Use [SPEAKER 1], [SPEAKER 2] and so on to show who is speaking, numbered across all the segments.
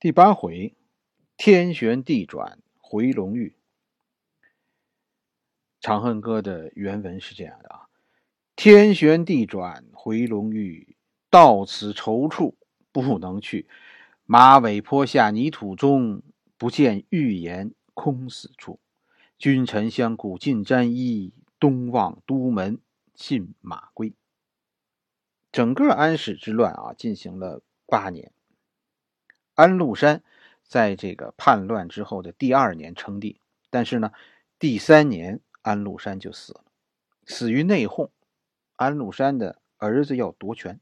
[SPEAKER 1] 第八回，天旋地转回龙驭。《长恨歌》的原文是这样的啊：天旋地转回龙驭，到此踌躇不能去。马尾坡下泥土中，不见玉颜空死处。君臣相顾尽沾衣，东望都门信马归。整个安史之乱啊，进行了八年。安禄山在这个叛乱之后的第二年称帝，但是呢，第三年安禄山就死了，死于内讧。安禄山的儿子要夺权，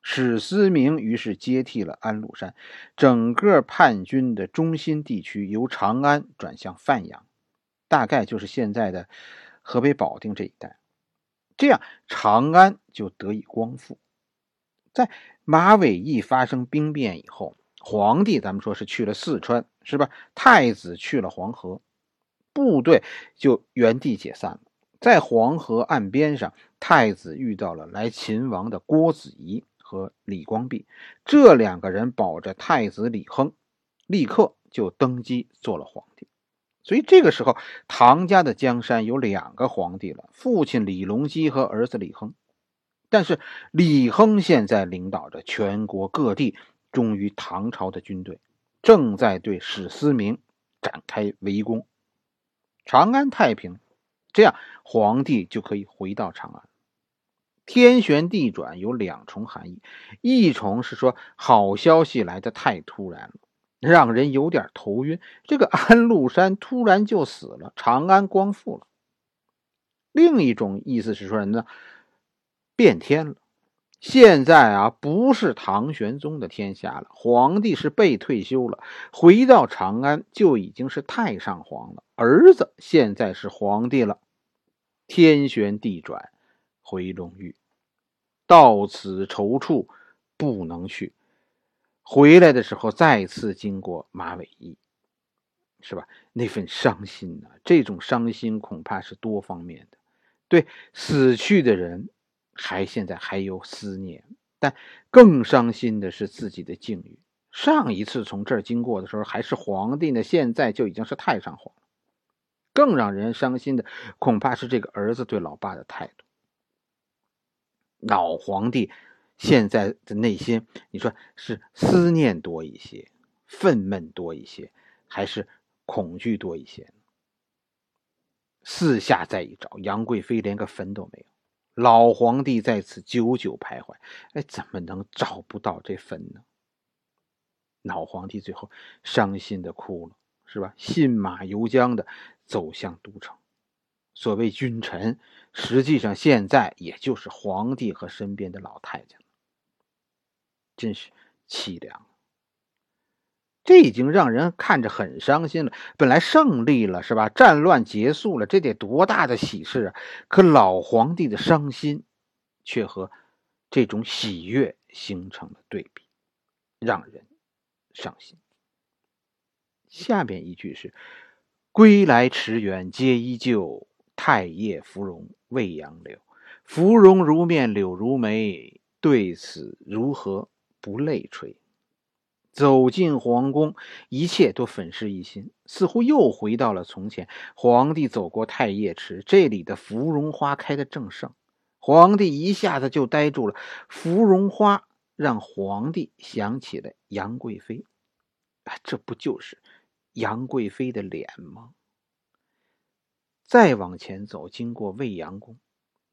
[SPEAKER 1] 史思明于是接替了安禄山，整个叛军的中心地区由长安转向范阳，大概就是现在的河北保定这一带，这样长安就得以光复。在马嵬驿发生兵变以后。皇帝，咱们说是去了四川，是吧？太子去了黄河，部队就原地解散了。在黄河岸边上，太子遇到了来秦王的郭子仪和李光弼，这两个人保着太子李亨，立刻就登基做了皇帝。所以这个时候，唐家的江山有两个皇帝了：父亲李隆基和儿子李亨。但是李亨现在领导着全国各地。忠于唐朝的军队正在对史思明展开围攻，长安太平，这样皇帝就可以回到长安。天旋地转有两重含义，一重是说好消息来的太突然了，让人有点头晕。这个安禄山突然就死了，长安光复了。另一种意思是说什么呢？变天了。现在啊，不是唐玄宗的天下了，皇帝是被退休了，回到长安就已经是太上皇了，儿子现在是皇帝了。天旋地转回龙驭，到此踌躇不能去。回来的时候再次经过马嵬驿，是吧？那份伤心呢？这种伤心恐怕是多方面的，对死去的人。还现在还有思念，但更伤心的是自己的境遇。上一次从这儿经过的时候还是皇帝呢，现在就已经是太上皇了。更让人伤心的恐怕是这个儿子对老爸的态度。老皇帝现在的内心，你说是思念多一些，愤懑多一些，还是恐惧多一些？四下再一找，杨贵妃连个坟都没有。老皇帝在此久久徘徊，哎，怎么能找不到这坟呢？老皇帝最后伤心的哭了，是吧？信马由缰的走向都城。所谓君臣，实际上现在也就是皇帝和身边的老太监了，真是凄凉。这已经让人看着很伤心了。本来胜利了，是吧？战乱结束了，这得多大的喜事啊！可老皇帝的伤心，却和这种喜悦形成了对比，让人伤心。下面一句是：“归来池园皆依旧，太液芙蓉未杨柳。芙蓉如面柳如眉，对此如何不泪垂？”走进皇宫，一切都粉饰一新，似乎又回到了从前。皇帝走过太液池，这里的芙蓉花开的正盛，皇帝一下子就呆住了。芙蓉花让皇帝想起了杨贵妃，啊，这不就是杨贵妃的脸吗？再往前走，经过未央宫，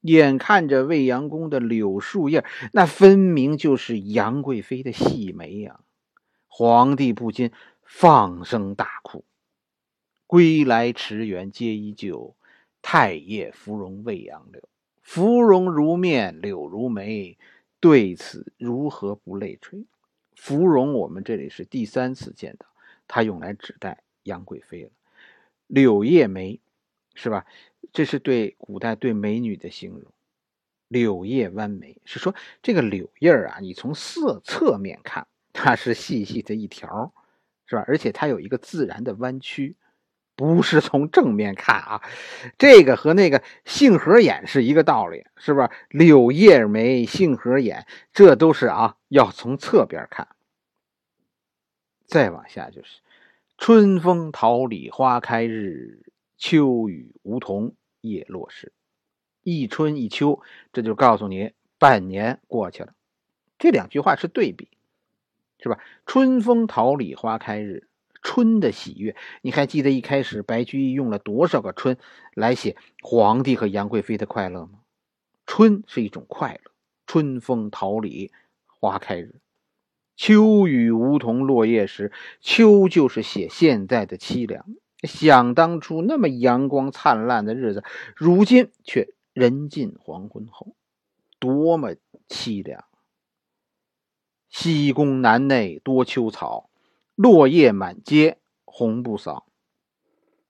[SPEAKER 1] 眼看着未央宫的柳树叶，那分明就是杨贵妃的细眉呀。皇帝不禁放声大哭：“归来池园皆依旧，太液芙蓉未央柳。芙蓉如面柳如眉，对此如何不泪垂？”芙蓉，我们这里是第三次见到，它用来指代杨贵妃了。柳叶眉，是吧？这是对古代对美女的形容。柳叶弯眉是说这个柳叶啊，你从色侧面看。它是细细的一条，是吧？而且它有一个自然的弯曲，不是从正面看啊。这个和那个杏核眼是一个道理，是吧？柳叶眉、杏核眼，这都是啊，要从侧边看。再往下就是“春风桃李花开日，秋雨梧桐叶落时”，一春一秋，这就告诉你半年过去了。这两句话是对比，是吧？“春风桃李花开日”，春的喜悦，你还记得一开始白居易用了多少个“春”来写皇帝和杨贵妃的快乐吗？春是一种快乐，春风桃李花开日。秋雨梧桐落叶时，秋就是写现在的凄凉。想当初那么阳光灿烂的日子，如今却人尽黄昏后，多么凄凉！西宫南内多秋草，落叶满阶红不扫。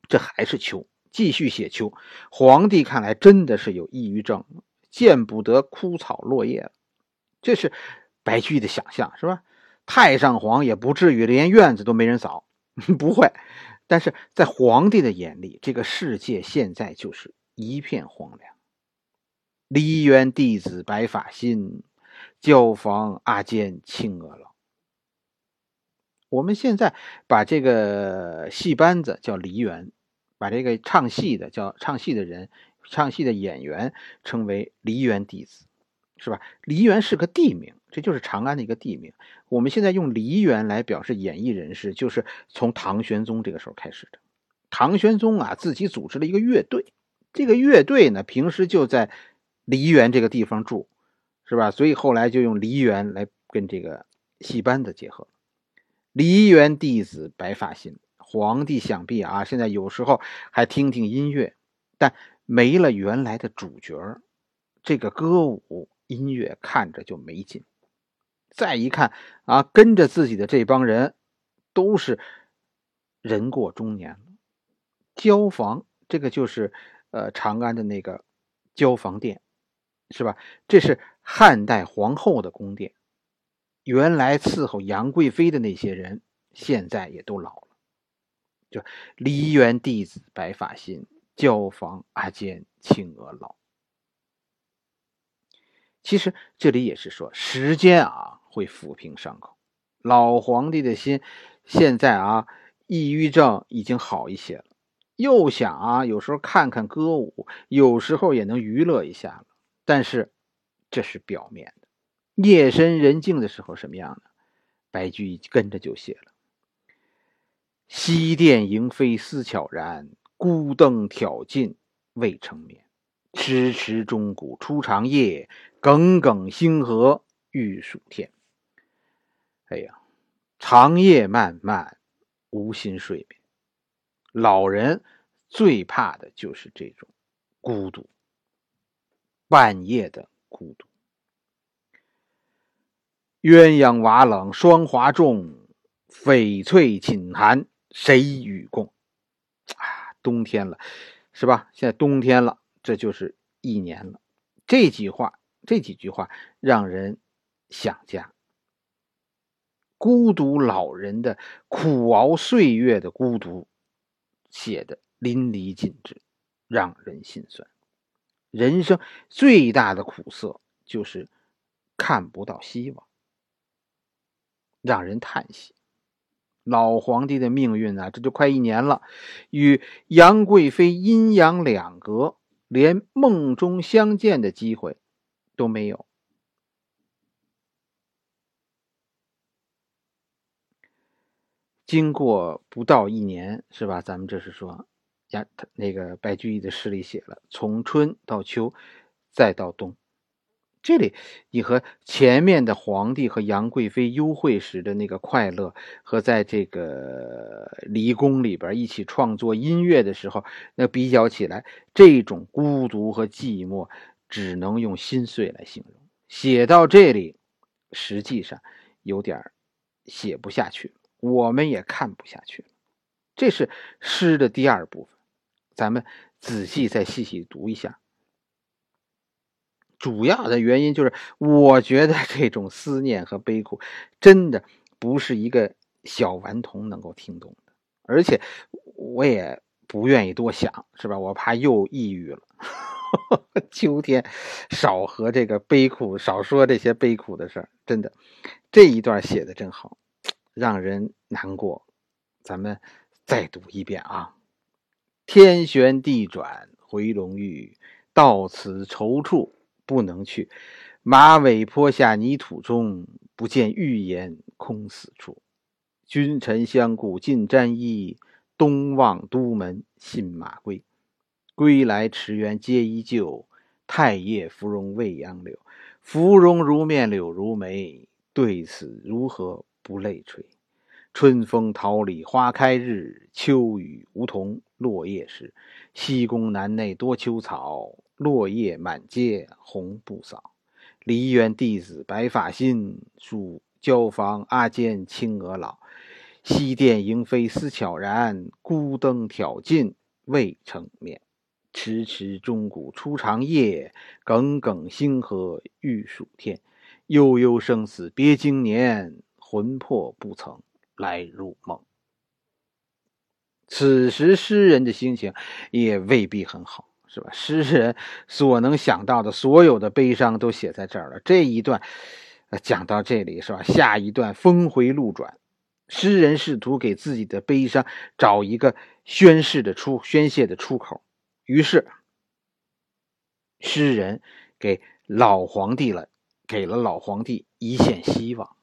[SPEAKER 1] 这还是秋，继续写秋。皇帝看来真的是有抑郁症，见不得枯草落叶了。这是白居易的想象，是吧？太上皇也不至于连院子都没人扫，不会。但是在皇帝的眼里，这个世界现在就是一片荒凉。梨园弟子白发新，椒房阿监青娥老。我们现在把这个戏班子叫梨园，把这个唱戏的叫唱戏的人、唱戏的演员称为梨园弟子。是吧？梨园是个地名，这就是长安的一个地名。我们现在用梨园来表示演艺人士，就是从唐玄宗这个时候开始的。唐玄宗啊，自己组织了一个乐队，这个乐队呢，平时就在梨园这个地方住，是吧？所以后来就用梨园来跟这个戏班子结合。梨园弟子白发新，皇帝想必啊，现在有时候还听听音乐，但没了原来的主角这个歌舞。音乐看着就没劲，再一看啊，跟着自己的这帮人都是人过中年了。交房这个就是呃长安的那个交房殿，是吧？这是汉代皇后的宫殿。原来伺候杨贵妃的那些人，现在也都老了。就梨园弟子白发新，椒房阿监青娥老。其实这里也是说，时间啊会抚平伤口。老皇帝的心现在啊，抑郁症已经好一些了，又想啊，有时候看看歌舞，有时候也能娱乐一下了。但是这是表面的，夜深人静的时候什么样呢？白居易跟着就写了：“西殿萤飞思悄然，孤灯挑尽未成眠。迟迟钟鼓初长夜。”耿耿星河欲曙天。哎呀，长夜漫漫，无心睡眠。老人最怕的就是这种孤独，半夜的孤独。鸳鸯瓦冷霜华重，翡翠寝寒谁与共？啊，冬天了，是吧？现在冬天了，这就是一年了。这句话。这几句话让人想家，孤独老人的苦熬岁月的孤独，写的淋漓尽致，让人心酸。人生最大的苦涩就是看不到希望，让人叹息。老皇帝的命运啊，这就快一年了，与杨贵妃阴阳两隔，连梦中相见的机会。都没有。经过不到一年，是吧？咱们这是说，呀，他那个白居易的诗里写了，从春到秋，再到冬。这里你和前面的皇帝和杨贵妃幽会时的那个快乐，和在这个离宫里边一起创作音乐的时候，那比较起来，这种孤独和寂寞。只能用心碎来形容。写到这里，实际上有点写不下去，我们也看不下去。这是诗的第二部分，咱们仔细再细细读一下。主要的原因就是，我觉得这种思念和悲苦，真的不是一个小顽童能够听懂的，而且我也不愿意多想，是吧？我怕又抑郁了。秋天，少和这个悲苦，少说这些悲苦的事儿。真的，这一段写的真好。让人难过。咱们再读一遍啊！天旋地转回龙驭，到此踌躇不能去。马尾坡下泥土中，不见玉颜空死处。君臣相顾尽沾衣，东望都门信马归。归来池园皆依旧，太液芙蓉未央柳。芙蓉如面柳如眉，对此如何不泪垂？春风桃李花开日，秋雨梧桐落叶时。西宫南内多秋草，落叶满阶红不扫。梨园弟子白发新，蜀椒房阿监青娥老。西殿莺飞思悄然，孤灯挑尽未成眠。迟迟钟鼓初长夜，耿耿星河欲曙天。悠悠生死别经年，魂魄不曾。来入梦。此时诗人的心情也未必很好，是吧？诗人所能想到的所有的悲伤都写在这儿了。这一段讲到这里，是吧？下一段峰回路转，诗人试图给自己的悲伤找一个宣誓的出宣泄的出口，于是诗人给老皇帝了，给了老皇帝一线希望。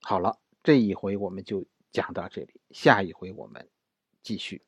[SPEAKER 1] 好了。这一回我们就讲到这里，下一回我们继续。